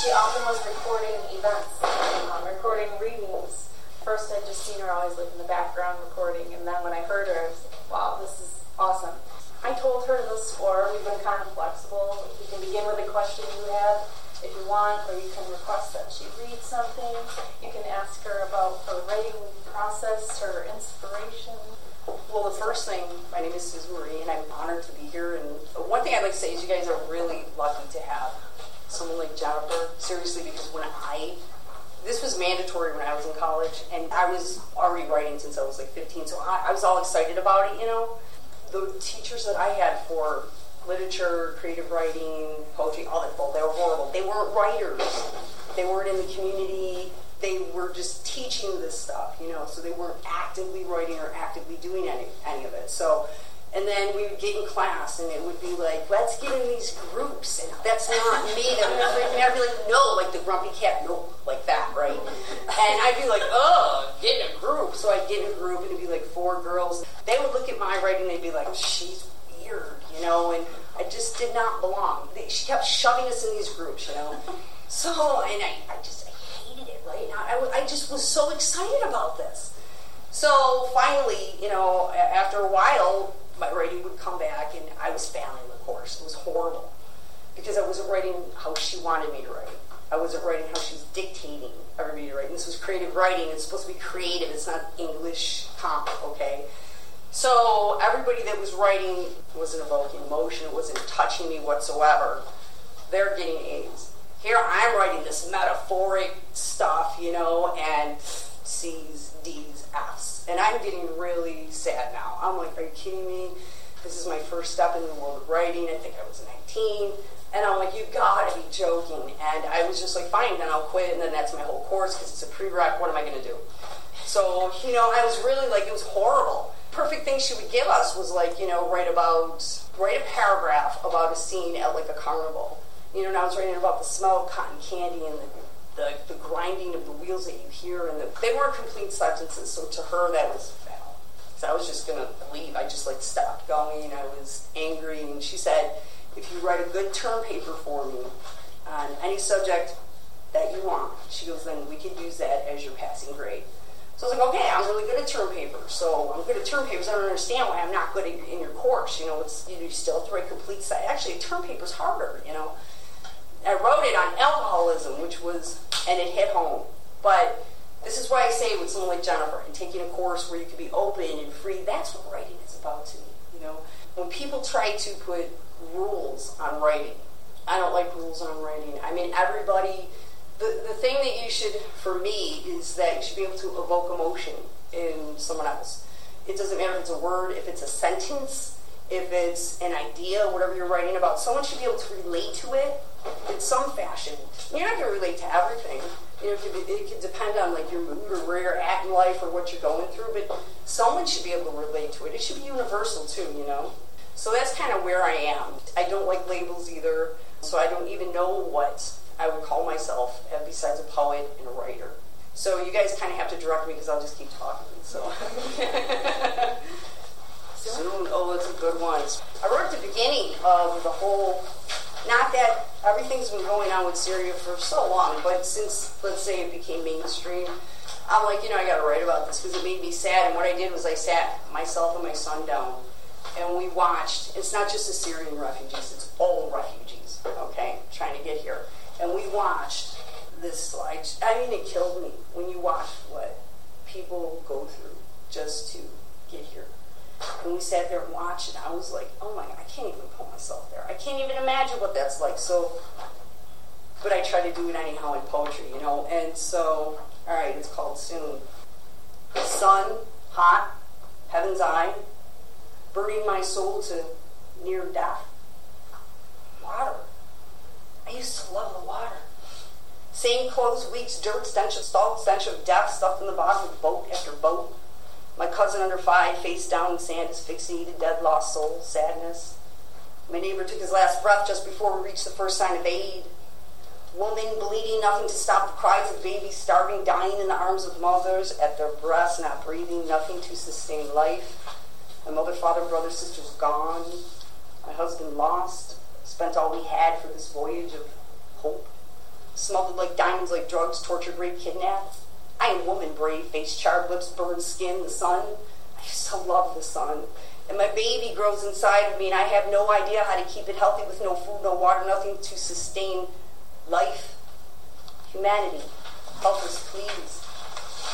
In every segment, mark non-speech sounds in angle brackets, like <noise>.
she often was since I was like 15, so I, I was all excited about it, you know the teachers that I had for literature, creative writing, poetry, all that bull, they were horrible. They weren't writers. They weren't in the community. They were just teaching this stuff, you know, so they weren't actively writing or actively doing any, any of it. So, and then we would get in class and it would be like, let's get in these groups. And that's not me. That would be like, no, like the grumpy cat, no, like that, right? And I'd be like, oh, get in a group. So I'd get in a group and it'd be like four girls they would look at my writing and they'd be like, she's weird, you know, and I just did not belong. She kept shoving us in these groups, you know. So, and I, I just I hated it, right? I, I just was so excited about this. So finally, you know, after a while, my writing would come back and I was failing the course. It was horrible because I wasn't writing how she wanted me to write. I wasn't writing how she was dictating everybody to write. And this was creative writing. It's supposed to be creative. It's not English comp, okay? So everybody that was writing wasn't evoking emotion, it wasn't touching me whatsoever. They're getting A's. Here I'm writing this metaphoric stuff, you know, and C's, D's, F's. And I'm getting really sad now. I'm like, are you kidding me? This is my first step in the world of writing. I think I was 19. And I'm like, you gotta be joking. And I was just like, fine, then I'll quit, and then that's my whole course because it's a prereq. What am I gonna do? So, you know, I was really like, it was horrible perfect thing she would give us was like, you know, write about, write a paragraph about a scene at like a carnival. You know, and I was writing about the smell of cotton candy and the, the, the grinding of the wheels that you hear, and the, they weren't complete sentences, so to her that was fail. So I was just to leave. I just like stopped going. I was angry, and she said, if you write a good term paper for me on any subject that you want, she goes, then we could use that as your passing grade. So I was like, okay, I'm really good at term papers. So I'm good at term papers. I don't understand why I'm not good at, in your course. You know, it's you, still have to write complete set. Actually, term paper's harder. You know, I wrote it on alcoholism, which was, and it hit home. But this is why I say with someone like Jennifer and taking a course where you can be open and free. That's what writing is about to me. You know, when people try to put rules on writing, I don't like rules on writing. I mean, everybody the, the thing that you should, for me, is that you should be able to evoke emotion in someone else. It doesn't matter if it's a word, if it's a sentence, if it's an idea, whatever you're writing about. Someone should be able to relate to it in some fashion. You're not going to relate to everything. You know, it could, depend on like your mood or where you're at in life or what you're going through, but someone should be able to relate to it. It should be universal too, you know. So that's kind of where I am. I don't like labels either, so I don't even know what I would call myself, uh, besides a poet and a writer. So you guys kind of have to direct me because I'll just keep talking. So. <laughs> Soon, oh, it's a good one. I wrote the beginning of the whole, not that everything's been going on with Syria for so long, but since, let's say, it became mainstream, I'm like, you know, I got to write about this because it made me sad. And what I did was I sat myself and my son down and we watched. It's not just the Syrian refugees, it's all refugees, okay, trying to get here and we watched this slide. I mean, it killed me when you watch what people go through just to get here. And we sat there and watched, and I was like, oh my God, I can't even put myself there. I can't even imagine what that's like. So, but I try to do it anyhow in poetry, you know. And so, all right, it's called Soon. Sun, hot, heaven's eye, burning my soul to near death. Water, I used to love the water. Same clothes, weeks, dirt, stench of salt, stench of death stuffed in the bottom of boat after boat. My cousin under five, face down in sand, asphyxiated, dead, lost soul, sadness. My neighbor took his last breath just before we reached the first sign of aid. Woman bleeding, nothing to stop the cries of babies starving, dying in the arms of mothers, at their breasts, not breathing, nothing to sustain life. My mother, father, brother, sisters gone. My husband lost spent all we had for this voyage of hope. smuggled like diamonds, like drugs, tortured, raped, kidnapped. I am woman brave, face charred, lips burned, skin, the sun. I to love the sun. And my baby grows inside of me, and I have no idea how to keep it healthy with no food, no water, nothing to sustain life. Humanity, help us, please.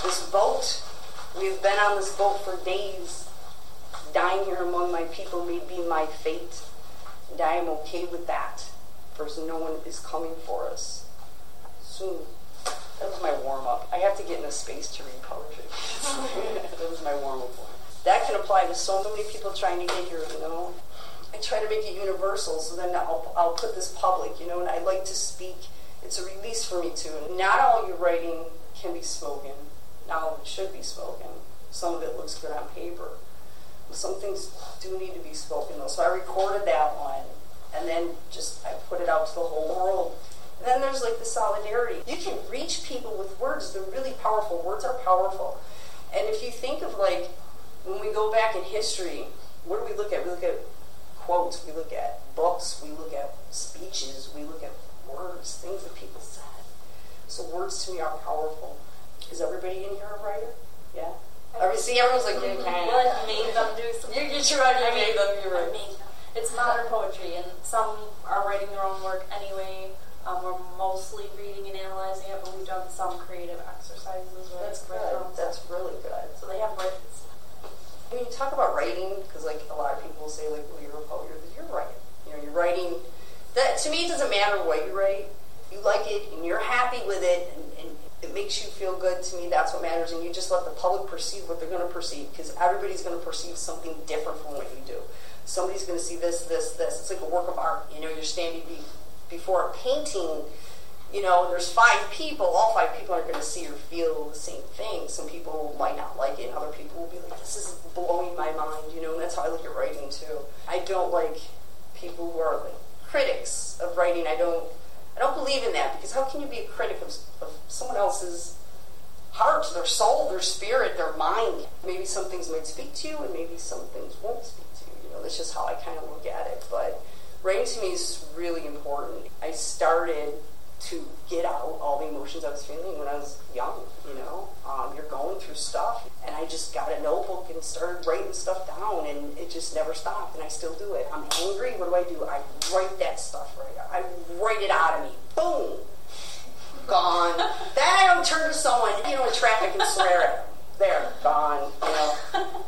This boat, we've been on this boat for days. Dying here among my people may be my fate, and I am okay with that, for no one is coming for us. Soon. That was my warm up. I have to get in a space to read poetry. <laughs> that was my warm up one. That can apply to so many people trying to get here, you know. I try to make it universal, so then I'll, I'll put this public, you know, and I like to speak. It's a release for me too. Not all your writing can be spoken. Not all of it should be spoken. Some of it looks good on paper. Some things do need to be spoken though. So I recorded that one, and then just I put it out to the whole world. Then there's like the solidarity. You can reach people with words. They're really powerful. Words are powerful. And if you think of like when we go back in history, what do we look at? We look at quotes, we look at books, we look at speeches, we look at words, things that people said. So words to me are powerful. Is everybody in here a writer? Yeah. Every, see, everyone's like, yeah, kind Well, I made them do some. You, you tried, you I made them, you're I right. made them. It's modern poetry, and some are writing their own work anyway. Um, we're mostly reading and analyzing it, but we've done some creative exercises. Where That's good. That's really good. So they have writings. When you talk about writing, because like a lot of people say, like, well, you're a poet, you're, you're writing. You know, you're writing. That to me, it doesn't matter what you write. You like it, and you're happy with it, and, and it makes you feel good. To me, that's what matters. And you just let the public perceive what they're going to perceive, because everybody's going to perceive something different from what you do. Somebody's going to see this, this, this. It's like a work of art. You know, you're standing before a painting you know, there's five people, all five people aren't going to see or feel the same thing. Some people might not like it, and other people will be like, this is blowing my mind, you know, and that's how I look at writing too. I don't like people who are like critics of writing. I don't, I don't believe in that because how can you be a critic of, of someone else's heart, their soul, their spirit, their mind? Maybe some things might speak to you, and maybe some things won't speak to you. You know, that's just how I kind of look at it. But writing to me is really important. I started to get out all the emotions I was feeling when I was young. You know, um, you're going through stuff, and I just got a notebook and started writing stuff down, and it just never stopped, and I still do it. I'm angry. What do I do? I write that stuff right. Out. I write it out of me. Boom, gone. then I don't turn to someone, you know, in traffic and swear at them. There, gone. You know,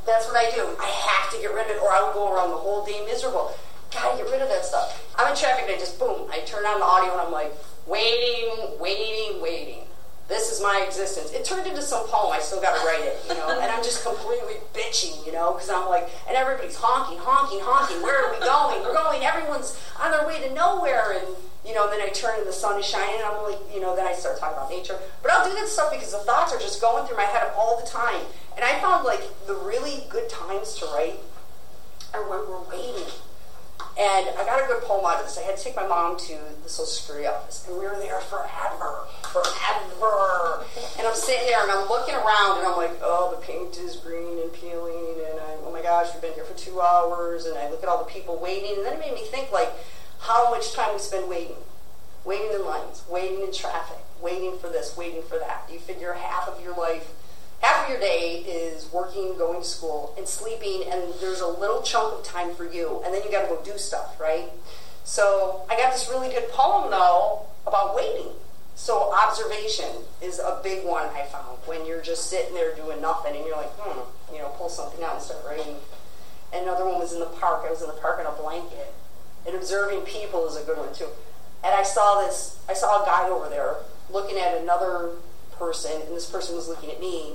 that's what I do. I have to get rid of it, or I will go around the whole day miserable. Gotta get rid of that stuff. I'm in traffic and I just boom. I turn on the audio and I'm like, waiting, waiting, waiting. This is my existence. It turned into some poem. I still got to write it, you know. And I'm just completely bitching, you know, because I'm like, and everybody's honking, honking, honking. Where are we going? We're going. Everyone's on their way to nowhere. And you know, then I turn and the sun is shining. And I'm like, you know, then I start talking about nature. But I'll do that stuff because the thoughts are just going through my head all the time. And I found like the really good times to write are when we're waiting. And I got a good poem out of this. I had to take my mom to the Social Security office, and we were there forever, forever. And I'm sitting there, and I'm looking around, and I'm like, oh, the paint is green and peeling, and I, oh my gosh, we've been here for two hours, and I look at all the people waiting, and then it made me think, like, how much time we spend waiting, waiting in lines, waiting in traffic, waiting for this, waiting for that. You figure half of your life half of your day is working, going to school, and sleeping, and there's a little chunk of time for you, and then you got to go do stuff, right? So I got this really good poem though about waiting. So observation is a big one I found when you're just sitting there doing nothing, and you're like, hmm, you know, pull something out and start writing. Another one was in the park. I was in the park in a blanket, and observing people is a good one too. And I saw this. I saw a guy over there looking at another person, and this person was looking at me.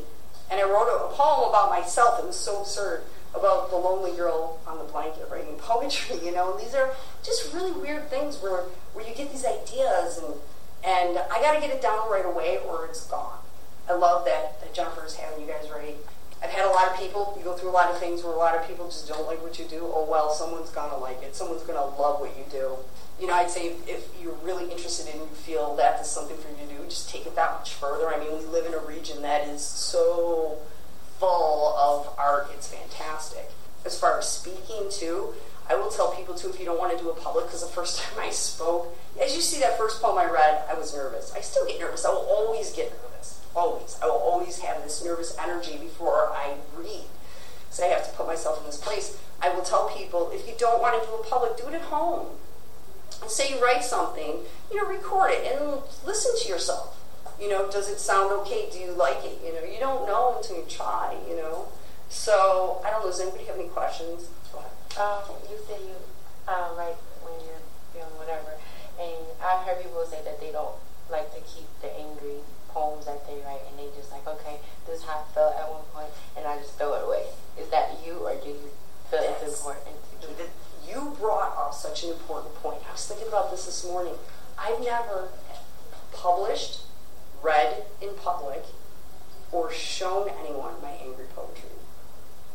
And I wrote a, a poem about myself. It was so absurd about the lonely girl on the blanket writing <laughs> poetry. You know, and these are just really weird things where where you get these ideas, and and I got to get it down right away, or it's gone. I love that that Jennifer's having you guys write. I've had a lot of people. You go through a lot of things where a lot of people just don't like what you do. Oh well, someone's gonna like it. Someone's gonna love what you do you know, I'd say if, if you're really interested in, you feel that is something for you to do, just take it that much further. I mean, we live in a region that is so full of art, it's fantastic. As far as speaking, too, I will tell people too if you don't want to do a public because the first <laughs> time I spoke, as you see that first poem I read, I was nervous. I still get nervous. I will always get nervous. Always. I will always have this nervous energy before I read. So I have to put myself in this place. I will tell people if you don't want to do it public, do it at home. And say you write something, you know, record it and listen to yourself. You know, does it sound okay? Do you like it? You know, you don't know until you try, you know. So I don't know, does anybody have any questions? Um, you say you uh, write when you're feeling whatever, and I've heard people say that they don't like to keep poems that they write, and they just like, okay, this is how I felt at one point, and I just throw it away. Is that you, or do you feel it's important to keep? You brought up such an important point. I was thinking about this this morning. I've never published, read in public, or shown anyone my angry poetry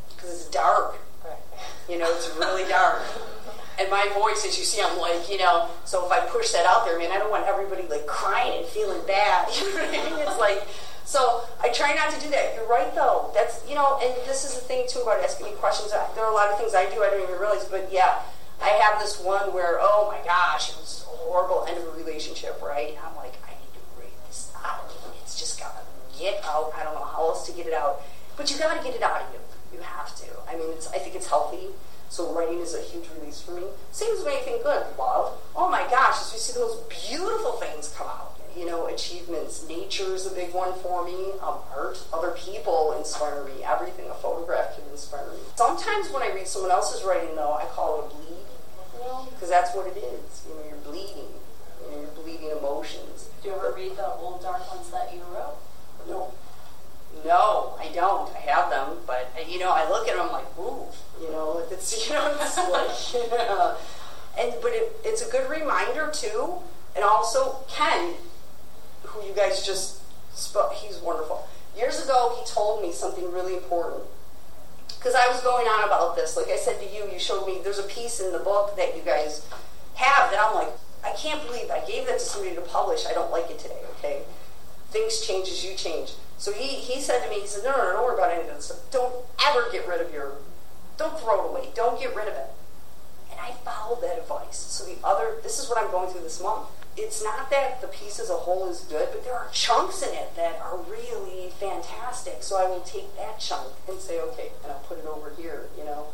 because it's dark. You know, it's really dark. And my voice, as you see, I'm like, you know, so if I push that out there, man, I don't want everybody like crying and feeling bad. <laughs> You know what I mean? It's like, so I try not to do that. You're right, though. That's, you know, and this is the thing, too, about asking me questions. There are a lot of things I do I don't even realize, but yeah, I have this one where, oh my gosh, it was a horrible end of a relationship, right? I'm like, I need to read this out. It's just got to get out. I don't know how else to get it out. But you got to get it out of you. You have to. I mean, it's, I think it's healthy. So writing is a huge release for me. Same as anything good. Love. Oh my gosh, as we see most beautiful things come out. You know, achievements. Nature is a big one for me. Um, art. Other people inspire me. Everything. A photograph can inspire me. Sometimes when I read someone else's writing, though, I call it a bleed. Because that's what it is. You know, you're bleeding. You know, you're bleeding emotions. Do you ever read the old dark ones that you wrote? No. No, I don't. I have them, but you know, I look at them like, ooh, you know, <laughs> it's you know, it's like, <laughs> and but it, it's a good reminder too, and also Ken, who you guys just spoke, he's wonderful. Years ago, he told me something really important because I was going on about this. Like I said to you, you showed me there's a piece in the book that you guys have that I'm like, I can't believe I gave that to somebody to publish. I don't like it today. Okay, things change as you change. So he, he said to me, he said, no, no, no, don't worry about any of this. Don't ever get rid of your, don't throw it away. Don't get rid of it. And I followed that advice. So the other, this is what I'm going through this month. It's not that the piece as a whole is good, but there are chunks in it that are really fantastic. So I will take that chunk and say, okay, and I'll put it over here, you know.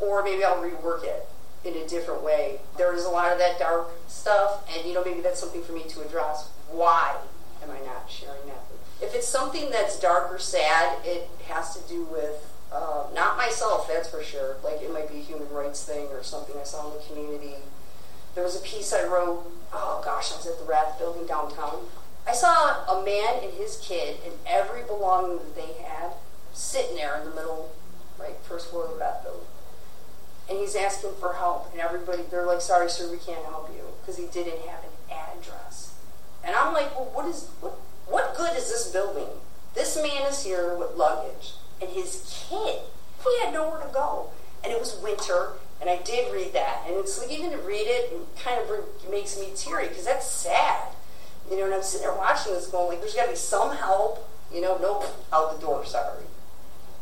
Or maybe I'll rework it in a different way. There is a lot of that dark stuff, and you know, maybe that's something for me to address. Why am I not sharing that if it's something that's dark or sad, it has to do with uh, not myself, that's for sure. Like it might be a human rights thing or something I saw in the community. There was a piece I wrote. Oh gosh, I was at the Rath Building downtown. I saw a man and his kid and every belonging that they had sitting there in the middle, right, first floor of the Rath Building. And he's asking for help, and everybody, they're like, "Sorry, sir, we can't help you," because he didn't have an address. And I'm like, "Well, what is what?" What good is this building? This man is here with luggage, and his kid, he had nowhere to go. And it was winter, and I did read that. And it's like, even to read it, it kind of makes me teary, because that's sad. You know, and I'm sitting there watching this going, like, there's got to be some help. You know, no, out the door, sorry.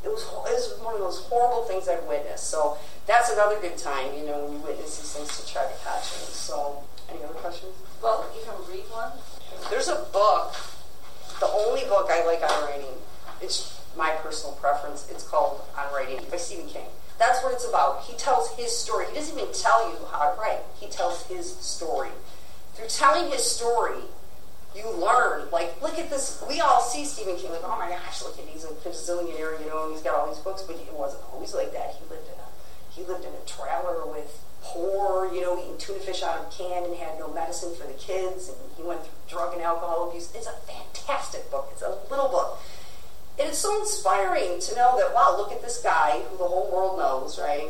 It was, it was one of those horrible things I've witnessed. So that's another good time, you know, when you witness these things to try to catch them. So, any other questions? Well, you can read one. There's a book the only book I like on writing, it's my personal preference, it's called On Writing by Stephen King. That's what it's about. He tells his story. He doesn't even tell you how to write. He tells his story. Through telling his story, you learn. Like, look at this. We all see Stephen King like, oh my gosh, look at he's a gazillionaire, you know, and he's got all these books. But it wasn't always like that. He lived in a he lived in a trailer with poor, you know, eating tuna fish out of a can and had no medicine for the kids, and he went through drug and alcohol abuse. It's a fantastic book. It's a little book. And it's so inspiring to know that, wow, look at this guy who the whole world knows, right?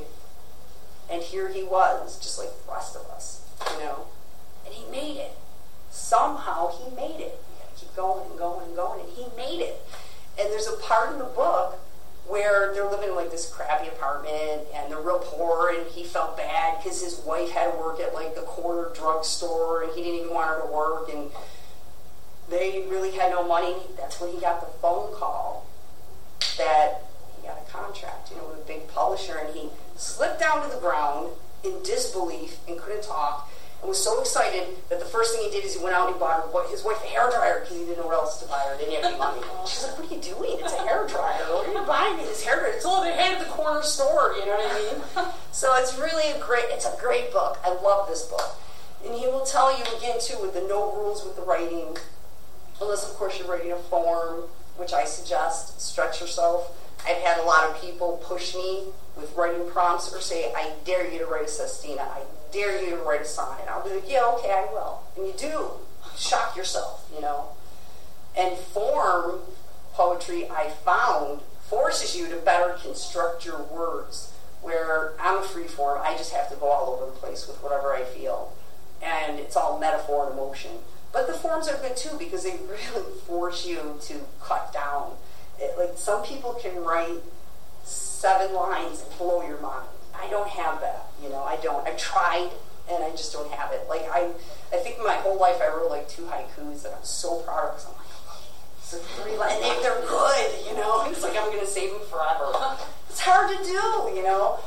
And here he was, just like the rest of us, you know? And he made it. Somehow he made it. You gotta keep going and going and going, and he made it. And there's a part in the book where they're living in like this crappy apartment and they're real poor and he felt bad because his wife had to work at like the corner drugstore and he didn't even want her to work and they really had no money. That's when he got the phone call that he got a contract, you know, with a big publisher and he slipped down to the ground in disbelief and couldn't talk and was so excited that the first thing he did is he went out and he bought her, his wife a hair dryer because he didn't know what else to buy her. Didn't have any money. She's like, "What are you doing? It's a hair dryer. What are you buying me this hair dryer? It's all they had at the corner store. You know what I mean?" so it's really a great. It's a great book. I love this book, and he will tell you again too with the no rules with the writing, unless of course you're writing a form, which I suggest. Stretch yourself. I've had a lot of people push me with writing prompts or say, I dare you to write a sestina. I dare you to write a sonnet. I'll be like, yeah, okay, I will. And you do. Shock yourself, you know. And form poetry, I found, forces you to better construct your words. Where I'm a free form, I just have to go all over the place with whatever I feel. And it's all metaphor and emotion. But the forms are good too because they <laughs> really force you to cut down. It, like some people can write seven lines and blow your mind. I don't have that. You know, I don't. I've tried and I just don't have it. Like I, I think my whole life I wrote like two haikus that I'm so proud of. Cause I'm like, oh, so three lines, and they, they're good. You know, <laughs> it's like I'm to save them forever. It's hard to do. You know,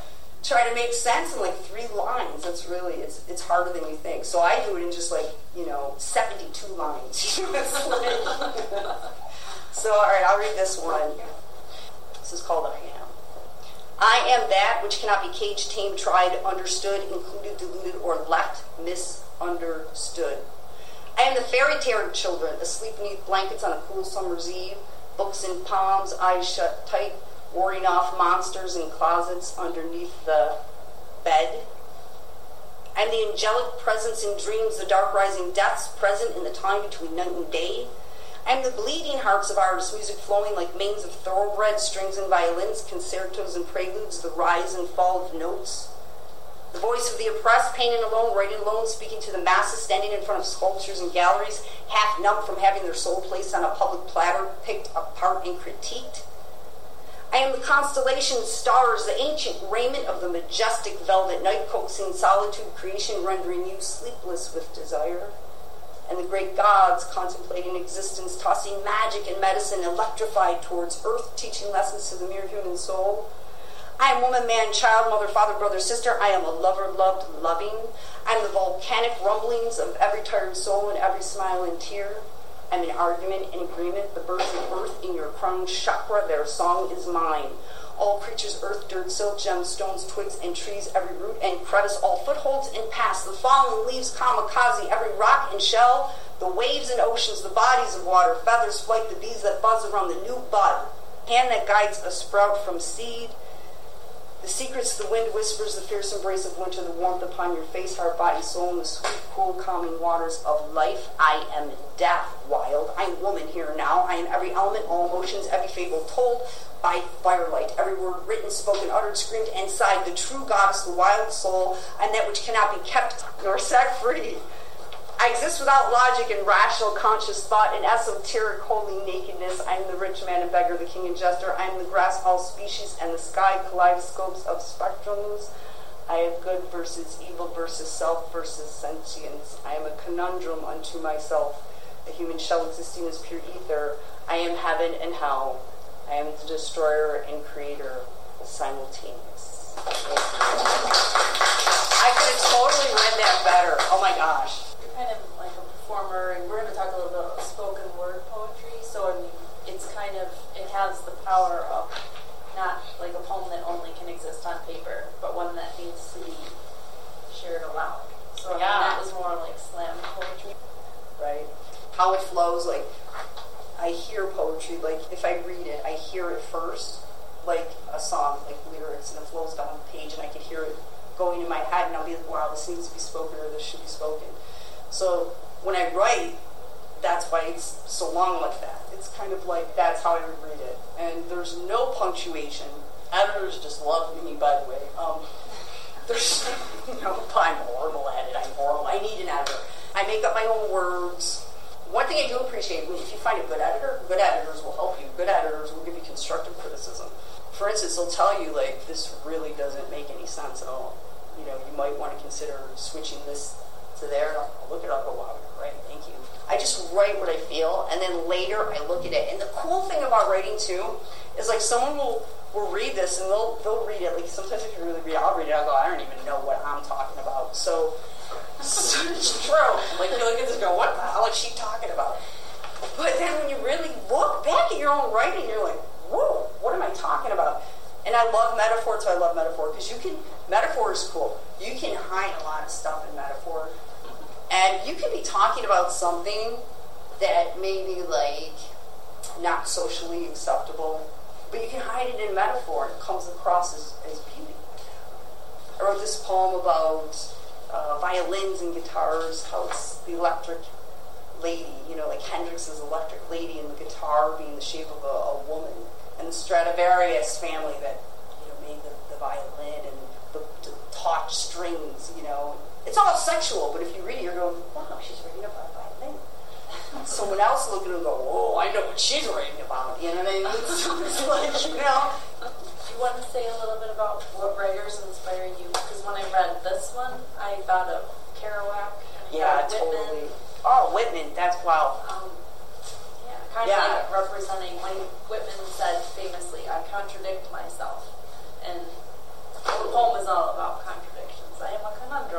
try to make sense in like three lines. That's really it's it's harder than you think. So I do it in just like you know 72 lines. <laughs> so all right, I'll read this one. This is called I Am. I am that which cannot be caged, tamed, tried, understood, included, diluted, or left misunderstood. I am the fairy tale children asleep beneath blankets on a cool summer's eve, books in palms, eyes shut tight, warding off monsters in closets underneath the bed. I am the angelic presence in dreams, the dark rising deaths present in the time between night and day. I am the bleeding hearts of artists, music flowing like manes of thoroughbred, strings and violins, concertos and preludes, the rise and fall of notes. The voice of the oppressed, painting alone, writing alone, speaking to the masses, standing in front of sculptures and galleries, half numb from having their soul placed on a public platter, picked apart and critiqued. I am the constellation stars, the ancient raiment of the majestic velvet night, coaxing solitude, creation, rendering you sleepless with desire and the great gods contemplating existence, tossing magic and medicine, electrified towards earth, teaching lessons to the mere human soul. I am woman, man, child, mother, father, brother, sister. I am a lover, loved, loving. I am the volcanic rumblings of every tired soul and every smile and tear. I am an argument and agreement, the birds of earth in your crown chakra, their song is mine all creatures, earth, dirt, silt, gems, stones, twigs, and trees, every root and crevice, all footholds and paths, the fallen leaves, kamikaze, every rock and shell, the waves and oceans, the bodies of water, feathers flight, the bees that buzz around the new bud, hand that guides a sprout from seed, the secrets the wind whispers, the fierce embrace of winter, the warmth upon your face, heart, body, soul, and the sweet, cool, calming waters of life. I am death, wild. I am woman here now. I am every element, all emotions, every fable told by firelight. Every word written, spoken, uttered, screamed, and sighed. The true goddess, the wild soul, and that which cannot be kept nor set free. I exist without logic and rational conscious thought in esoteric holy nakedness. I am the rich man and beggar, the king and jester. I am the grass, all species, and the sky kaleidoscopes of spectrums. I am good versus evil versus self versus sentience. I am a conundrum unto myself, a human shell existing as pure ether. I am heaven and hell. I am the destroyer and creator simultaneous. I could have totally read that better. Oh my gosh kind of like a performer, and we're going to talk a little bit about spoken word poetry. So I mean, it's kind of it has the power of not like a poem that only can exist on paper, but one that needs to be shared aloud. So I yeah. mean, that was more like slam poetry, right? How it flows, like I hear poetry, like if I read it, I hear it first, like a song, like lyrics, and it flows down the page, and I can hear it going in my head, and I'll be like, wow, this needs to be spoken, or this should be spoken. So when I write, that's why it's so long like that. It's kind of like that's how I would read it. And there's no punctuation. Editors just love me, by the way. Um, <laughs> there's, you know, I'm horrible at it. I'm horrible. I need an editor. I make up my own words. One thing I do appreciate, if you find a good editor, good editors will help you. Good editors will give you constructive criticism. For instance, they'll tell you, like, this really doesn't make any sense at all. You know, you might want to consider switching this to there, and I'll, I'll look it up. Go, wow, right, thank you. I just write what I feel, and then later I look at it. And the cool thing about writing too is like someone will will read this and they'll they'll read it. Like sometimes if you really read it, I'll read it. I'll go, I don't even know what I'm talking about. So, <laughs> so it's true. Like you look at this, go, what the hell is she talking about? But then when you really look back at your own writing, you're like, whoa, what am I talking about? And I love metaphor, so I love metaphor because you can metaphor is cool. You can hide a lot of stuff in metaphor, and you can be talking about something that may be like not socially acceptable, but you can hide it in metaphor, and it comes across as, as beauty. I wrote this poem about uh, violins and guitars, how it's the electric lady, you know, like Hendrix's electric lady, and the guitar being the shape of a, a woman, and the Stradivarius family that you know made the, the violin and the, the taut strings. You know, it's all sexual, but if you read it, you're going, wow, she's reading about a violin. <laughs> Someone else looking at it and go, oh, I know what she's writing about. You know what I mean? <laughs> It's like, you know. Do you want to say a little bit about what writers inspire you? Because when I read this one, I thought of Kerouac Yeah, Whitman. totally. Oh, Whitman, that's wow. Um, yeah, kind Yeah. of like representing when Whitman said famously, "I contradict myself," and the poem is all about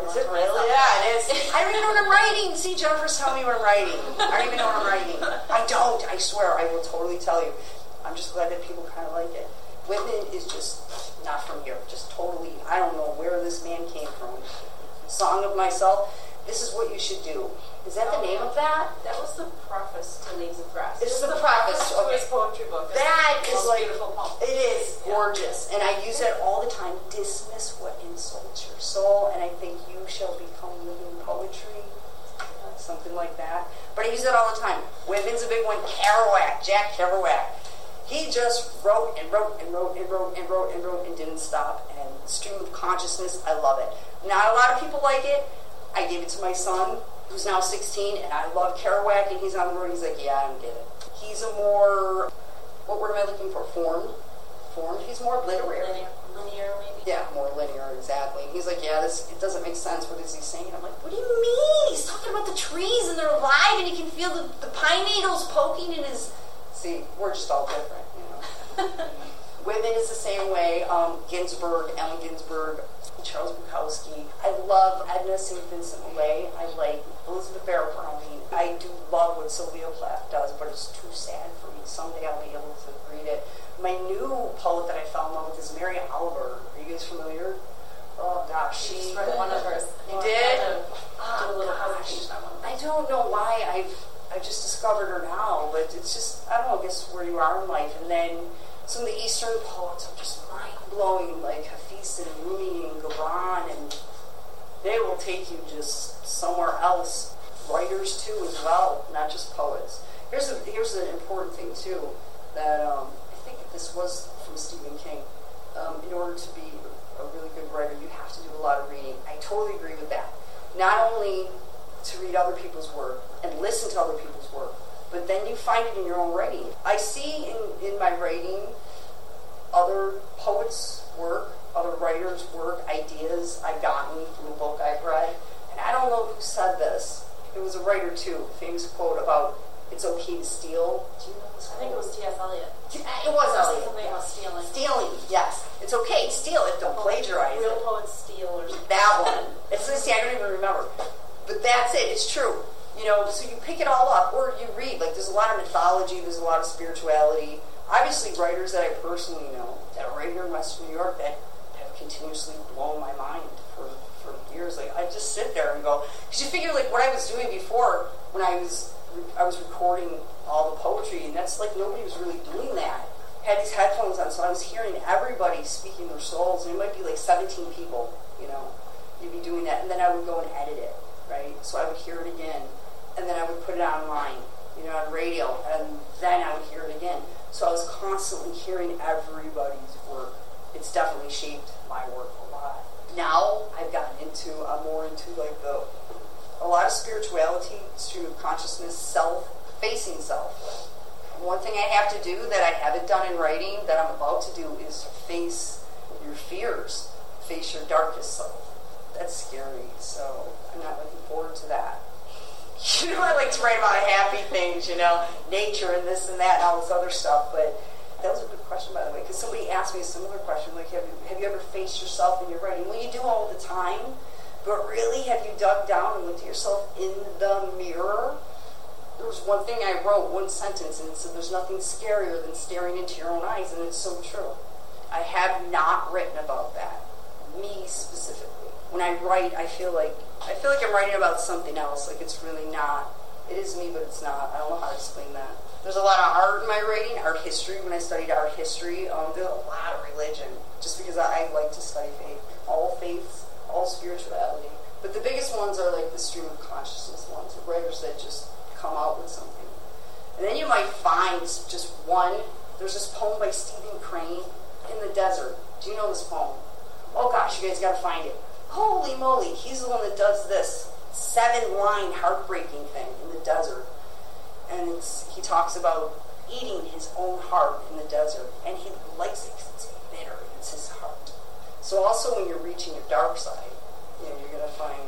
Is it really? Yeah, it is. <laughs> I don't even know what I'm writing. See, Jennifer's telling me what I'm writing. I don't even know what I'm writing. I don't. I swear. I will totally tell you. I'm just glad that people kind of like it. Whitman is just not from here. Just totally. I don't know where this man came from. Song of myself. This is what you should do. Is that the name of that? That was the preface to Leaves of Grass. It's It's the preface, to okay. his poetry book. It's That is like beautiful poem. it is Yeah. gorgeous, and I use it all the time. Dismiss what insults your soul, and I think you shall become living poetry, something like that. But I use it all the time. Whitman's a big one. Kerouac, Jack Kerouac. He just wrote and wrote and wrote and wrote and wrote and wrote and didn't stop. And stream of consciousness, I love it. Not a lot of people like it. I gave it to my son, who's now 16, and I love Kerouac, and he's on the road. He's like, yeah, I don't get it. He's a more, what word am I looking for? Formed? Formed? He's more literary. Linear, linear maybe. Yeah, more linear, exactly. He's like, yeah, this it doesn't make sense. What is he saying? I'm like, what do you mean? He's talking about the trees and they're alive, and he can feel the, the pine needles poking in his. See, we're just all different, you know. <laughs> Whitman is the same way. Um, Ginsberg, Allen Ginsberg, Charles Bukowski. I love Edna St. Vincent Millay. I like Elizabeth Barrett Browning. I do love what Sylvia Plath does, but it's too sad for me. Someday I'll be able to read it. My new poet that I fell in love with is Mary Oliver. Are you guys familiar? Oh gosh, she. Read one of hers. You I did? Oh, a little gosh. presentation on one. I don't know why I've I've just discovered her now, but it's just I don't know. I guess where you are in life, and then some of the Eastern poets are just mind blowing, like Hafiz and Rumi and Gibran, and they will take you just somewhere else. Writers too, as well, not just poets. Here's a, here's an important thing too that um, I think this was from Stephen King. Um, in order to be a really good writer, you have to do a lot of reading. I totally agree with that. Not only to read other people's work and listen to other people's work, but then you find it in your own writing. I see in, in my writing other poets' work, other writers' work, ideas I've gotten from a book I've read. And I don't know who said this. It was a writer too, famous quote about it's okay to steal. Do you know this I think it was T.S. Eliot. It was Eliot. Something about stealing. Stealing, yes. It's okay to steal it, don't plagiarize Real it. poets steal or something. That one. It's see, I don't even remember. But that's it. It's true. You know, so you pick it all up, or you read. Like there's a lot of mythology. There's a lot of spirituality. Obviously, writers that I personally know that are right here in Western New York that have continuously blown my mind for for years. Like I just sit there and go, because you figure like what I was doing before when I was I was recording all the poetry, and that's like nobody was really doing that. Had these headphones on, so I was hearing everybody speaking their souls, and it might be like 17 people, you know. You'd be doing that, and then I would go and edit it, right? So I would hear it again, and then I would put it online, you know, on radio, and then I would hear it again. So I was constantly hearing everybody's work. It's definitely shaped my work a lot. Now I've gotten into, I'm more into like the, a lot of spirituality, stream of consciousness, self, facing self. One thing I have to do that I haven't done in writing that I'm about to do is face your fears, face your darkest self. that's scary. So I'm not looking forward to that. You know, I like to write about happy things, you know, nature and this and that and all this other stuff. But that was a good question, by the way, because somebody asked me a similar question, like, have you, have you ever faced yourself in your writing? Well, you do all the time, but really, have you dug down and looked at yourself in the mirror? There was one thing I wrote, one sentence, and it said, There's nothing scarier than staring into your own eyes, and it's so true. I have not written about that, me specifically. When I write, I feel like I feel like I'm writing about something else. Like it's really not. It is me, but it's not. I don't know how to explain that. There's a lot of art in my writing, art history. When I studied art history, um, there's a lot of religion, just because I, I like to study faith, all faiths, all spirituality. But the biggest ones are like the stream of consciousness ones, the writers that just come out with something. And then you might find just one. There's this poem by Stephen Crane, In the Desert. Do you know this poem? Oh gosh, you guys got to find it. Holy moly, he's the one that does this seven line heartbreaking thing in the desert. And he talks about eating his own heart in the desert. And he likes it because it's bitter, it's his heart. So also when you're reaching your dark side, you know, you're gonna find,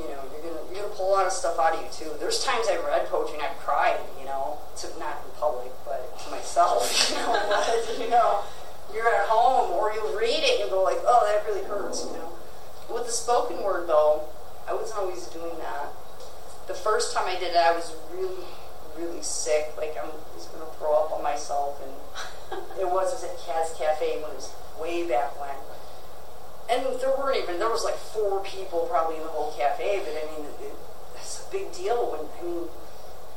you know, you're gonna you're gonna pull a lot of stuff out of you too. There's times I've read poetry and I've cried, you know, to not in public, but to myself, <laughs> you know, you know, you're at home or you read it and you go like, oh, that really hurts, you know. With the spoken word, though, I wasn't always doing that. The first time I did it, I was really, really sick. Like I was going to throw up on myself, and <laughs> it was, it was at Kaz Cafe when it was way back when. And there weren't even there was like four people probably in the whole cafe, but I mean, it, it's a big deal when I mean,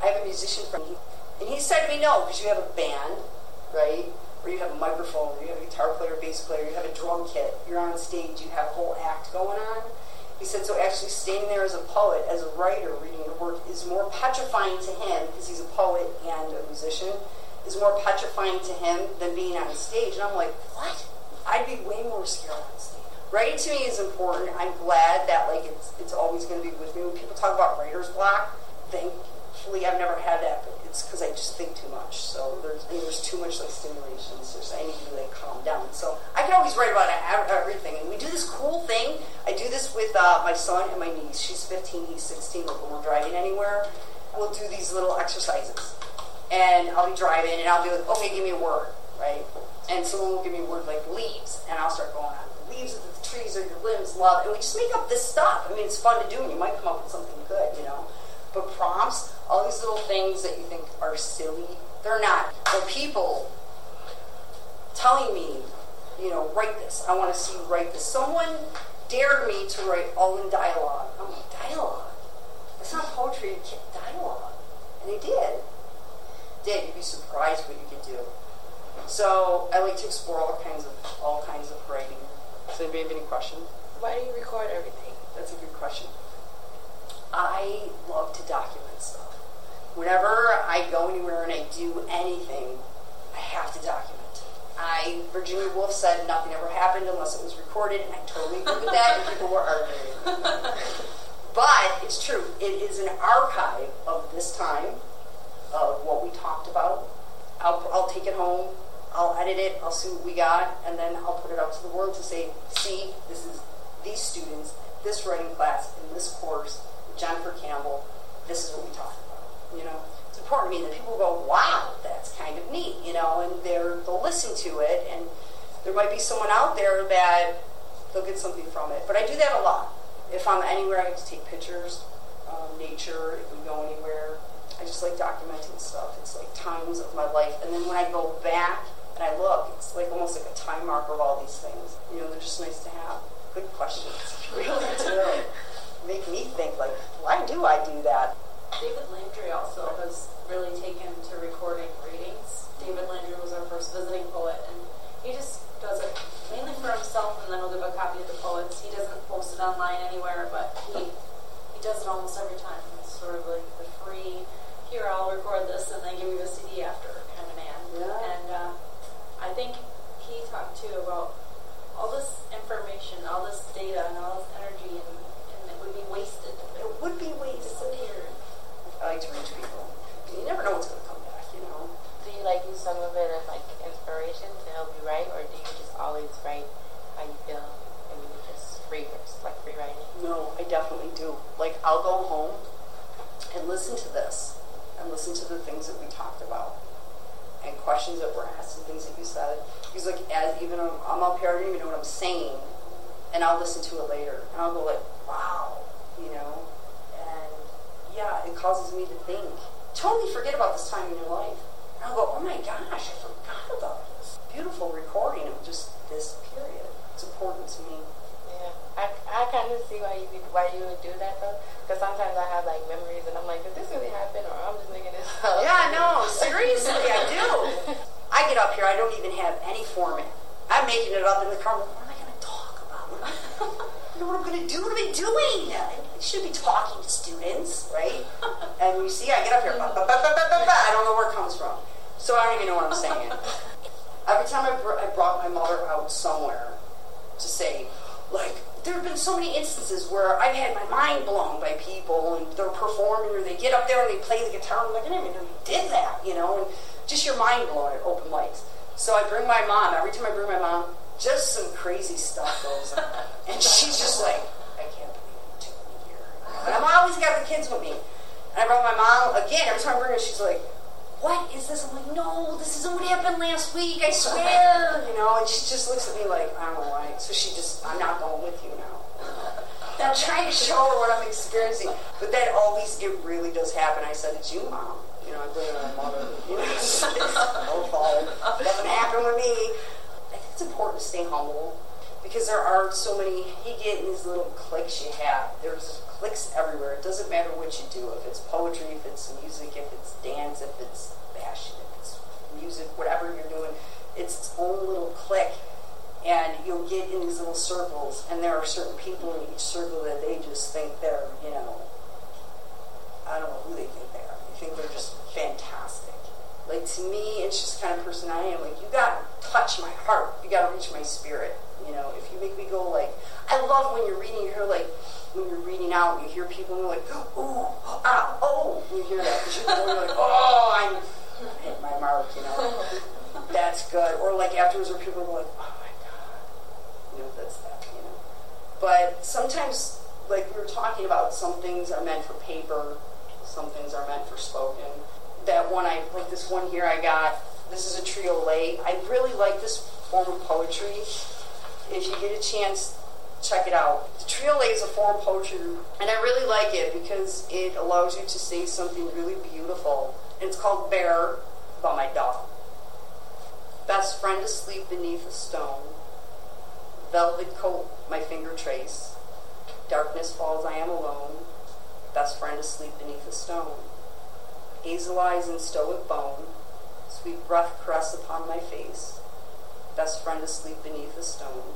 I have a musician friend, and he said to me, "No, because you have a band, right? Or you have a microphone, or you have a guitar player, bass player, you have a drum kit, you're on stage, you have a whole act going on. He said, so actually standing there as a poet, as a writer, reading your work is more petrifying to him, because he's a poet and a musician, is more petrifying to him than being on stage. And I'm like, what? I'd be way more scared on stage. Writing to me is important. I'm glad that like it's it's always going to be with me. When people talk about writer's block, thankfully I've never had that but it's because I just think too much. So there's there's too much like stimulation. So I need to like calm down. So I can always write about everything. And we do this cool thing. I do this with uh, my son and my niece. She's 15, he's 16. Like when we're driving anywhere, we'll do these little exercises. And I'll be driving and I'll be like, okay, give me a word, right? And someone will give me a word like leaves, and I'll start going on. Leaves of the trees or your limbs, love, and we just make up this stuff. I mean, it's fun to do, and you might come up with something good, you know. But prompts, all these little things that you think are silly, they're not. But people telling me, you know, write this. I want to see you write this. Someone dared me to write all in dialogue. I'm like, dialogue? It's not poetry, dialogue. And they did. Did. You'd be surprised what you could do. So I like to explore all kinds of all kinds of writing. Does anybody have any questions? Why do you record everything? That's a good question. I love to document stuff. Whenever I go anywhere and I do anything, I have to document. I Virginia Woolf said nothing ever happened unless it was recorded, and I totally agree with that, and people were arguing. <laughs> but it's true. It is an archive of this time, of what we talked about. I'll, I'll take it home. I'll edit it. I'll see what we got, and then I'll put it out to the world to say, see, this is these students, this writing class, in this course Jennifer Campbell, this is what we talked about. You know, it's important to me that people go, wow, that's kind of neat, you know, and they're, they'll listen to it, and there might be someone out there that they'll get something from it. But I do that a lot. If I'm anywhere, I get to take pictures, um, nature, if we go anywhere. I just like documenting stuff. It's like times of my life. And then when I go back and I look, it's like almost like a time marker of all these things. You know, they're just nice to have. Good questions. <laughs> really do make me think, like, why do I do that? David Landry also has really taken to recording readings. David Landry was our first visiting poet, and he just does it mainly for himself, and then he'll give a copy of the poets. He doesn't post it online anywhere, but he he does it almost every time. It's sort of like the free, here I'll record this and then give you a CD after kind of man. Yeah. And uh, I think he talked too about all this information, all this data, and all this energy and wasted. It would be wasted. Disappeared. I like to reach people. You never know what's going to come back, you know. Do you like use some of it as like inspiration to help you write, or do you just always write how you feel and you just free, like free writing? questions that were asked and things that you said. He's like, as even I'm, I'm up here, I don't even know what I'm saying, and I'll listen to it later, and I'll go like, wow, you know, and yeah, it causes me to think. Totally forget about this time in your life. And I'll go, oh my gosh, I forgot about this beautiful recording of just this period. It's important to me. Yeah, I, I kind of see why you would- why you would do that though, because sometimes I have like memories and I'm like, did this really happen or I'm just making this up? Yeah, no, seriously, I do. I get up here, I don't even have any format. I'm making it up in the car. What am I going to talk about? I don't know what I'm going to do. What am I doing? I should be talking to students, right? And you see, I get up here, ba, ba, ba, ba, ba, ba, ba. I don't know where it comes from. So I don't even know what I'm saying. Every time I, br- I brought my mother out somewhere to say, like, there have been so many instances where I've had my mind blown by people and they're performing or they get up there and they play the guitar. I'm like, I didn't even know you did that, you know, and just your mind blown at open mics. So I bring my mom, every time I bring my mom, just some crazy stuff goes on. <laughs> And she's just like, I can't believe you took me here. And I'm always got the kids with me. And I brought my mom, again, every time I bring her, she's like, what is this? I'm like, no, this isn't what happened last week, I swear. <laughs> You know, and she just looks at me like, I don't know why. So she just, I'm not going with you now. <laughs> I'm trying to show her what I'm experiencing. But that always, it really does happen. I said, it's you, Mom. You know, I blame it on my Mother. You know, it's no fault. It doesn't happen with me. It's important to stay humble because there are so many, you get in these little cliques you have. There's cliques everywhere. It doesn't matter what you do. If it's poetry, if it's music, if it's dance, if it's fashion, if it's music, whatever you're doing, it's its own little clique. And you'll get in these little circles, and there are certain people in each circle that they just think they're, you know, I don't know who they think they are. They think they're just fantastic. Like to me, it's just the kind of person I am. Like you gotta touch my heart. You gotta reach my spirit. You know, if you make me go like, I love when you're reading. You hear like when you're reading out, you hear people and like, ooh, ah, oh. You hear that because you're like, oh, I'm hit my mark. You know, that's good. Or like afterwards, where people are like, oh my god, you know, that's that. You know, but sometimes. Like we were talking about, some things are meant for paper, some things are meant for spoken. That one I like this one here I got. This is a triolet. I really like this form of poetry. If you get a chance, check it out. The triolet is a form of poetry, and I really like it because it allows you to say something really beautiful. It's called Bear by my dog. Best friend asleep beneath a stone. Velvet coat, my finger trace. Darkness falls, I am alone. Best friend asleep beneath a stone. Hazel eyes and stoic bone. Sweet breath caress upon my face. Best friend asleep beneath a stone.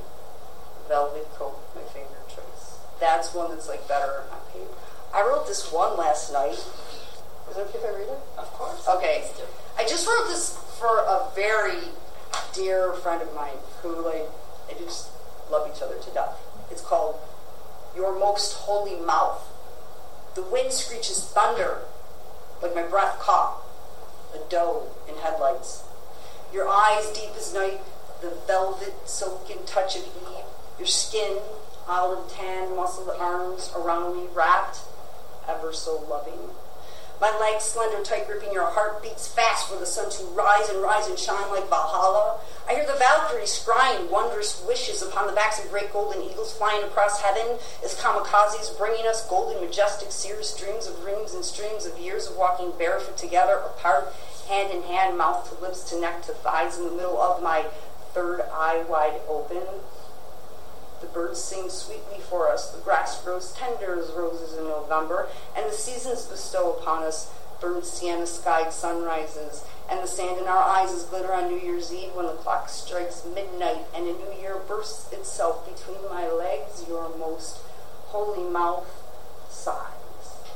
Velvet coat, my finger trace. That's one that's like better on my paper. I wrote this one last night. Is it okay if I read it? Of course. Okay. I just wrote this for a very dear friend of mine who, like, I just love each other to death. It's called Your Most Holy Mouth. The wind screeches thunder like my breath caught a doe in headlights. Your eyes deep as night, the velvet silken touch of eve. Your skin, olive tan, muscled arms around me, wrapped, ever so loving. My legs slender, tight gripping, your heart beats fast for the sun to rise and rise and shine like Valhalla. I hear the Valkyries scrying wondrous wishes upon the backs of great golden eagles flying across heaven as kamikazes bringing us golden, majestic, sears dreams of rings and streams of years of walking barefoot together, apart, hand in hand, mouth to lips to neck to thighs in the middle of my third eye wide open. The birds sing sweetly for us. The grass grows tender as roses in November, and the seasons bestow upon us burnt sienna skied sunrises. And the sand in our eyes is glitter on New Year's Eve when the clock strikes midnight and a new year bursts itself between my legs. Your most holy mouth sighs.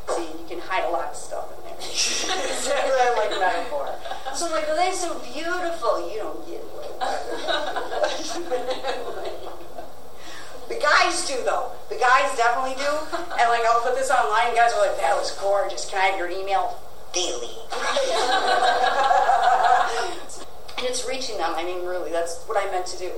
See, you can hide a lot of stuff in there. <laughs> That's I like metaphor. So I'm like, well, that's so beautiful. You don't get it. <laughs> The guys do though. The guys definitely do. And like I'll put this online. Guys are like, "That was gorgeous. Can I have your email?" Daily. and it's reaching them. I mean, really, that's what I meant to do.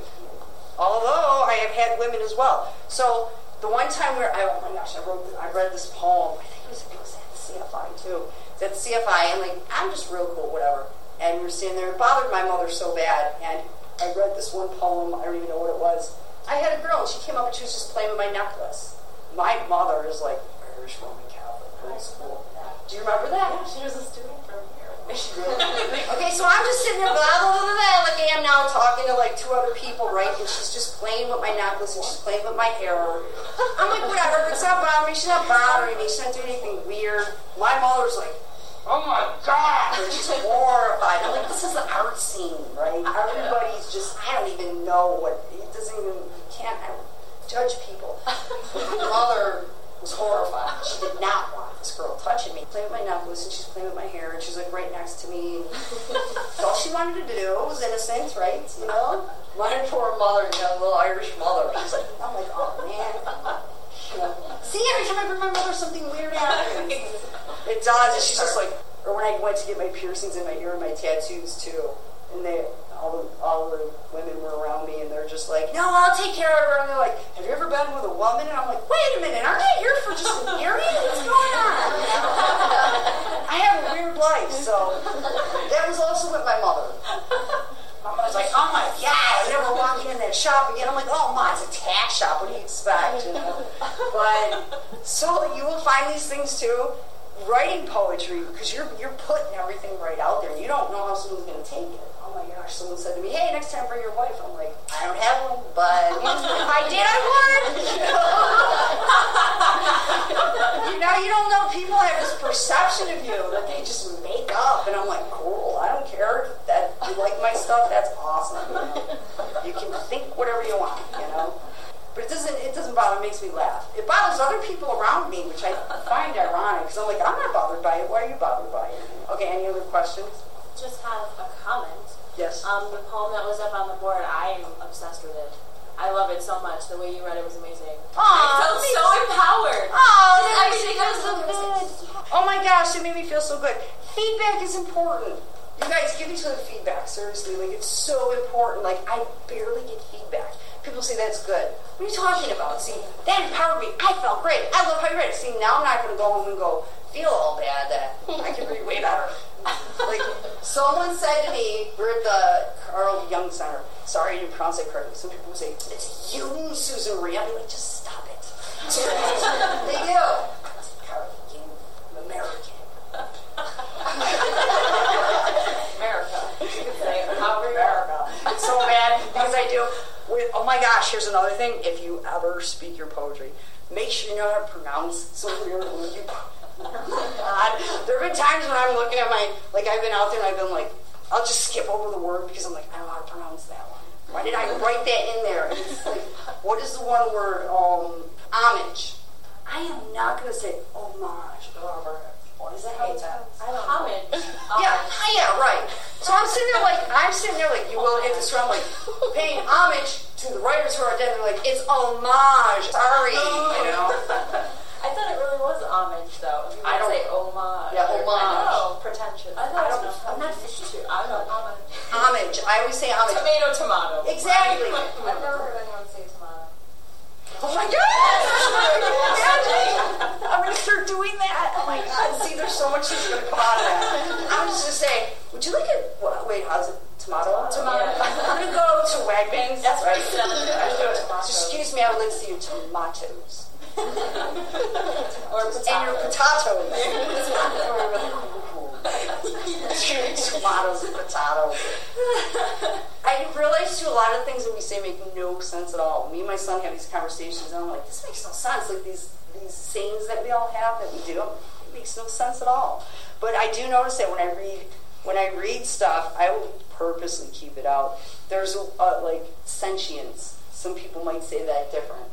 Although I have had women as well. So the one time where I, oh my gosh, I wrote, I read this poem. I think it was, it was at the CFI too. It's at the CFI, and like I'm just real cool, whatever. and we're standing there. It bothered my mother so bad, and I read this one poem. I don't even know what it was. I had a girl, and she came up and she was just playing with my necklace. My mother is like Irish Roman Catholic, old school. Do you remember that? Yeah, she was a student from here. <laughs> okay, so I'm just sitting there, blah, blah, blah, blah, like I am now, talking to like two other people, right? And she's just playing with my necklace and she's playing with my hair. I'm like, whatever, it's not bothering me, she's not bothering me, she's not doing anything weird. My mother's like, oh my god, she's horrified. I'm like, this is an art scene, right? Everybody's just, I don't even know what, it doesn't even, you can't I don't judge people. My mother was horrified. She did not want this girl touching me. Playing with my necklace and she's playing with my hair and she's like right next to me. <laughs> all she wanted to do was innocent, right? You know? My poor mother, you know, little Irish mother. She's like, I'm like, oh man. See, every time I bring my mother something weird happens. It does. And she's just like, or when I went to get my piercings in my ear and my tattoos too, and they all the all the women were around me, and they're just like, "No, I'll take care of her." And they're like, "Have you ever been with a woman?" And I'm like, "Wait a minute, aren't I here for just an earring? What's going on?" I have a weird life, so that was also with my mother. My mother's like, "Oh my god, I'm never walking in that shop again." I'm like, "Oh, ma, it's a tack shop. What do you expect?" You know? But so you will find these things too. Writing poetry because you're you're putting everything right out there. You don't know how someone's going to take it oh my gosh, someone said to me, hey, next time bring your wife. I'm like, I don't have one, but if I did, I would. <laughs> you know, you don't know. People have this perception of you that they just make up. And I'm like, cool, I don't care. That you like my stuff, that's awesome. You, know? you can think whatever you want, you know. But it doesn't. It doesn't bother. It makes me laugh. It bothers other people around me, which I find ironic. Because I'm like, I'm not bothered by it. Why are you bothered by it? Okay. Any other questions? Just have a. Yes. Um, the poem that was up on the board, I am obsessed with it. I love it so much. The way you read it was amazing. Aw, I felt so empowered. Oh, that makes me feel so good. Oh my gosh, it made me feel so good. Feedback is important. You guys give each other feedback, seriously. Like, it's so important. Like, I barely get feedback. People say that's good. What are you talking about? See, that empowered me. I felt great. I love how you read it. See, now I'm not going to go home and go feel all bad that I can read way better. Like, someone said to me, we're at the Carl Jung Center. Sorry I didn't pronounce it correctly. Some people say, it's you, Susan Marie. I'm like, just stop it. <laughs> they do. Carl Jung, American. America. You could say America. It's so bad because I do. With, oh my gosh, here's another thing. If you ever speak your poetry, make sure you know how to pronounce some. You, God, there have been times when I'm looking at my, like I've been out there and I've been like, I'll just skip over the word because I'm like, I don't know how to pronounce that one. Why did I write that in there? And it's like, what is the one word? Um, homage. I am not going to say homage. What is that? How it's Homage. yeah, yeah, right. So I'm sitting there like I'm sitting there like you will hit this drum like paying homage to the writers who are dead. They're like it's homage. Sorry, you know. I thought it really was homage, though. You I don't- say homage. Yeah, homage. I know, pretentious. I thought I don't it was know. I'm not fishy too. I don't. Homage. Homage. I always say homage. Tomato, tomato. <laughs> Exactly. I've never heard anyone say tomato. Oh my god! Imagine! I'm gonna start doing that. Oh my god! See, there's so much that's gonna come out of that. I was just gonna say, would you like a wait? How's it? Tomato? Tomato. I'm gonna go to Wegmans. That's right. Excuse me, I would like to see your tomatoes. Or And your potato. potatoes. Tomatoes and potatoes. I realize too a lot of things that we say make no sense at all. Me and my son have these conversations, and I'm like, this makes no sense. Like these these sayings that we all have that we do, it makes no sense at all. But I do notice that when I read when I read stuff, I will purposely keep it out. There's uh, like sentience. Some people might say that different.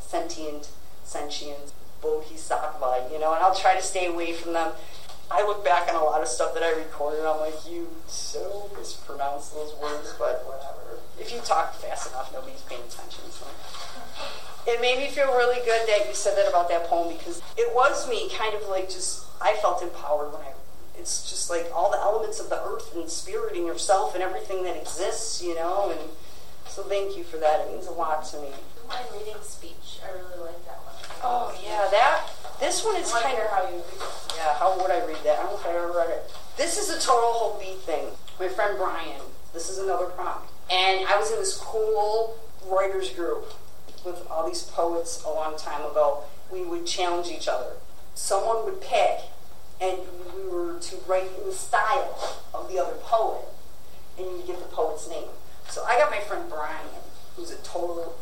Sentient, sentience, bodhisattva, you know, and I'll try to stay away from them. I look back on a lot of stuff that I recorded, I'm like, you so mispronounced those words, but whatever. If you talk fast enough, nobody's paying attention. So. It made me feel really good that you said that about that poem because it was me kind of like just, I felt empowered when I, it's just like all the elements of the earth and spirit and yourself and everything that exists, you know, and so thank you for that. It means a lot to me. My reading speech, I really like that one. Oh, yeah, that, this one is kind of how you read it. yeah, how would I read that? I don't know if I ever read it. This is a total whole beat thing. My friend Brian. This is another prompt. And I was in this cool writers group with all these poets a long time ago. We would challenge each other. Someone would pick, and we were to write in the style of the other poet, and you get the poet's name. So I got my friend Brian, who's a total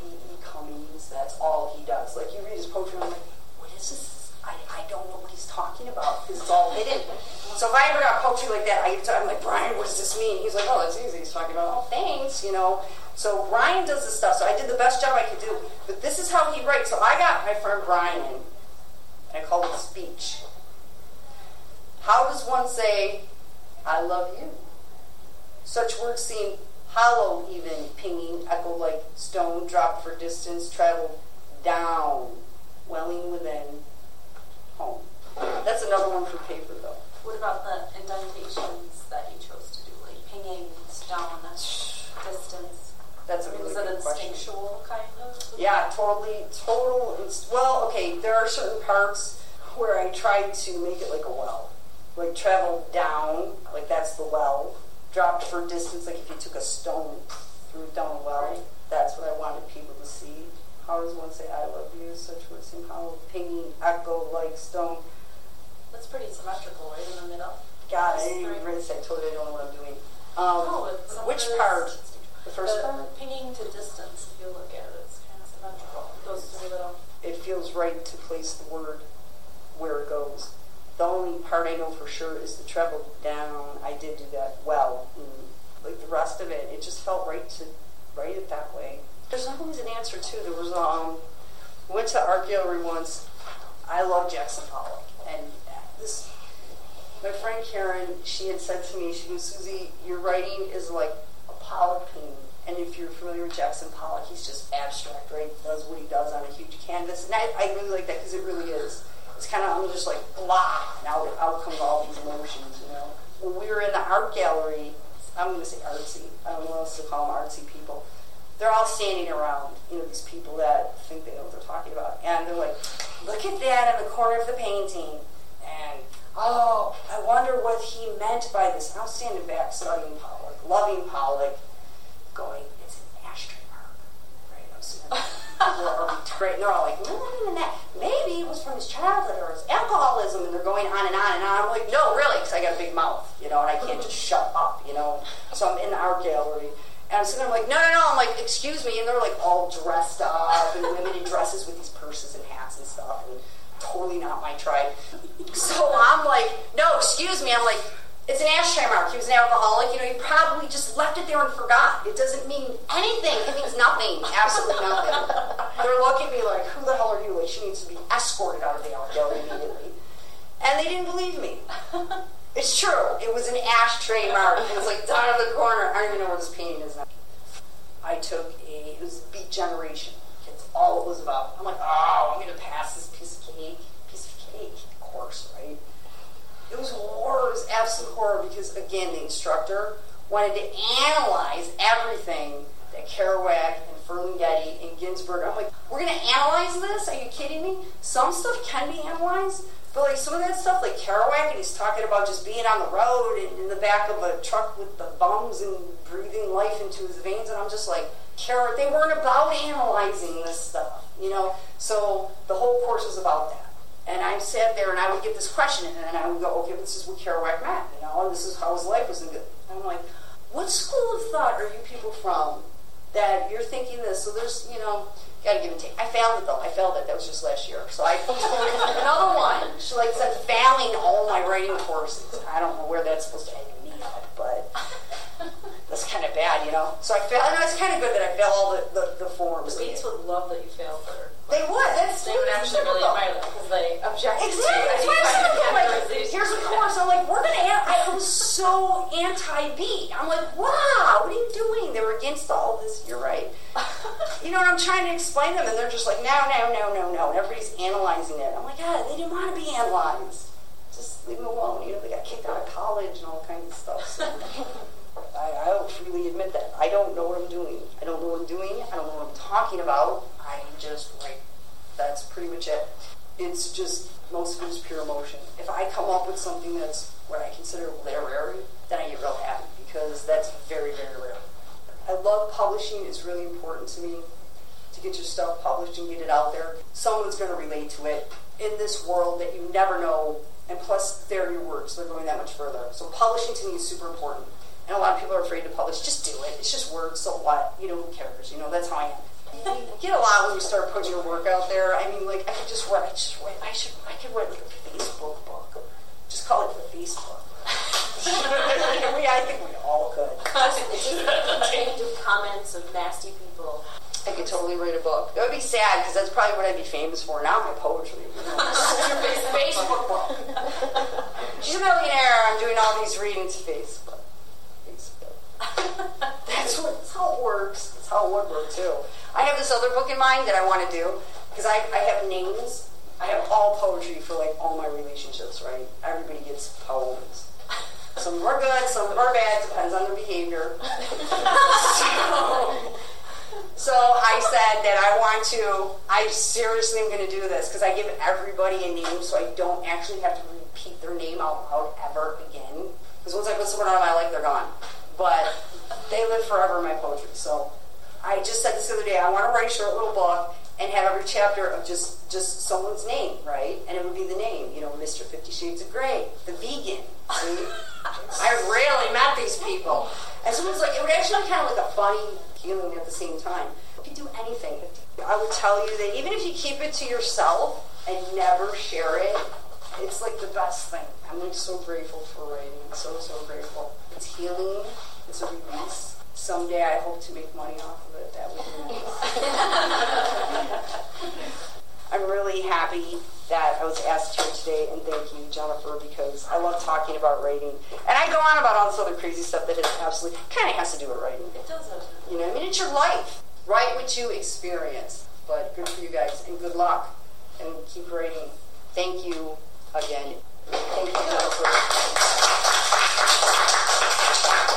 That's all he does. Like you read his poetry, I'm like, what is this? I, I don't know what he's talking about because it's all hidden. So if I ever got poetry like that, I, I'm like, Brian, what does this mean? He's like, oh, that's easy. He's talking about, oh, thanks, you know. So Brian does this stuff. So I did the best job I could do. But this is how he writes. So I got my friend Brian, and I called it speech. How does one say, I love you? Such words seem hollow, even pinging, echo like stone dropped for distance, traveled down, welling within, home. That's another one for paper, though. What about the indentations that you chose to do, like pinging, stone, distance? That's a really it good question. instinctual kind of? Yeah, totally, total. It's, well, okay, there are certain parts where I tried to make it like a well. Like travel down, like that's the well. Dropped for distance, like if you took a stone, threw it down a well. Right. That's what I wanted people to see. How does one say I love you? Such words seem hollow, pinging, echo like stone. That's pretty symmetrical, right in the middle. God, I didn't even three. really say, I totally don't know what I'm doing. Um, No, which of it is part? The first the part? Pinging to distance, if you look at it, it's kind of symmetrical. It goes through the middle. it feels right to place the word where it goes. The only part I know for sure is the treble down. I did do that well. And like the rest of it, it just felt right to write it that way. There's always an answer too. There was um, went to art gallery once. I love Jackson Pollock, and this my friend Karen, she had said to me, she goes, Susie, your writing is like a Pollock painting. And if you're familiar with Jackson Pollock, he's just abstract, right? Does what he does on a huge canvas. And I, I really like that because it really is. It's kind of, I'm just like, blah, and out, out comes all these emotions, you know. When we were in the art gallery, I'm going to say artsy, I don't know what else to call them artsy people. They're all standing around, you know, these people that think they know what they're talking about. And they're like, look at that in the corner of the painting. And, oh, I wonder what he meant by this. And I'm standing back studying Pollock, loving Pollock, going, it's an ashtray. Right? I'm sitting <laughs> Great. And they're all like, no, not even that. Maybe it was from his childhood or his alcoholism. And they're going on and on and on. I'm like, no, really, because I got a big mouth, you know, and I can't just shut up, you know. So I'm in the art gallery. And I'm sitting there like, no, no, no. I'm like, excuse me. And they're like all dressed up and women in dresses with these purses and hats and stuff. And totally not my tribe. So I'm like, no, excuse me. I'm like, it's an ashtray mark. He was an alcoholic. You know, he probably just left it there and forgot. It doesn't mean anything. It means nothing. <laughs> Absolutely nothing. They're looking at me like, who the hell are you? Like, she needs to be escorted out of the art immediately. And they didn't believe me. <laughs> It's true. It was an ashtray mark. It was like down in the corner. I don't even know where this painting is now. I took a, it was Beat Generation. It's all it was about. I'm like, oh, I'm going to pass this piece of cake. Piece of cake, of course, right? It was horror. It was absolute horror because, again, the instructor wanted to analyze everything that Kerouac and Ferlinghetti and Ginsberg. I'm like, we're going to analyze this? Are you kidding me? Some stuff can be analyzed, but like some of that stuff, like Kerouac, and he's talking about just being on the road and in the back of a truck with the bums and breathing life into his veins, and I'm just like, Kerouac, they weren't about analyzing this stuff, you know? So the whole course was about that. And I sat there and I would get this question, and I would go, okay, this is what Kerouac meant, you know, and this is how his life was. And I'm like, what school of thought are you people from that you're thinking this? So there's, you know, gotta give and take. I failed it though. I failed it. That was just last year. So I <laughs> another one. She like said failing all my writing courses. I don't know where that's supposed to end me up, but that's kind of bad, you know. So I failed. No, it's kind of good that I failed all the, the, the forms. The beats would love that you failed her. They would. That's They would actually really admire that because they objected Exactly. to That's why I said that. Like, here's a course. I'm like, we're gonna. Add, I was so anti-beat. I'm like, wow, what are you doing? They were against all this. You're right. <laughs> You know, and I'm trying to explain them, and they're just like, no, no, no, no, no. And everybody's analyzing it. I'm like, God, they didn't want to be analyzed. Just leave them alone. You know, they got kicked out of college and all kinds of stuff. So. <laughs> I, I'll freely admit that. I don't know what I'm doing. I don't know what I'm doing. I don't know what I'm talking about. I just write. That's pretty much it. It's just, most of it is pure emotion. If I come up with something that's what I consider literary, then I get real happy because that's very, very rare. I love publishing. It's really important to me to get your stuff published and get it out there. Someone's going to relate to it in this world that you never know. And plus, they're your words. They're going that much further. So publishing to me is super important. And a lot of people are afraid to publish. Just do it. It's just words. So what? You know, who cares? You know, that's how I am. You get a lot when you start putting your work out there. I mean, like I could just write. I just write. I should. I could write like a Facebook book. Just call it the Facebook. <laughs> <laughs> we, I think we all could. Just, Change of comments of nasty people. I could totally write a book. It would be sad because that's probably what I'd be famous for. Not my poetry. <laughs> You know? Facebook book. She's a millionaire. I'm doing all these readings. Facebook. That's what. That's how it works. That's how it would work too. I have this other book in mind that I want to do because I, I have names. I have all poetry for like all my relationships. Right? Everybody gets poems. Some of them are good, some of them are bad, depends on their behavior. so, <laughs> so I said that I want to, I seriously am going to do this because I give everybody a name so I don't actually have to repeat their name out loud ever again. Because once I put someone on my life, they're gone. But they live forever in my poetry. So I just said this the other day, I want to write a short little book and have every chapter of just just someone's name, right? And it would be the name, you know, Mr. Fifty Shades of Grey, the vegan. <laughs> I rarely met these people. And someone's like, it would actually be kind of like a funny feeling at the same time. You could do anything. I would tell you that even if you keep it to yourself and never share it, it's like the best thing. I'm like so grateful for writing. So, so grateful. It's healing. It's a release. Someday I hope to make money off of it. That would be nice. <laughs> I'm really happy that I was asked here today, and thank you, Jennifer, because I love talking about writing. And I go on about all this other crazy stuff that is absolutely kind of has to do with writing. It does have to. You know, I mean, it's your life. Write what you experience. But good for you guys, and good luck, and keep writing. Thank you again. Thank you.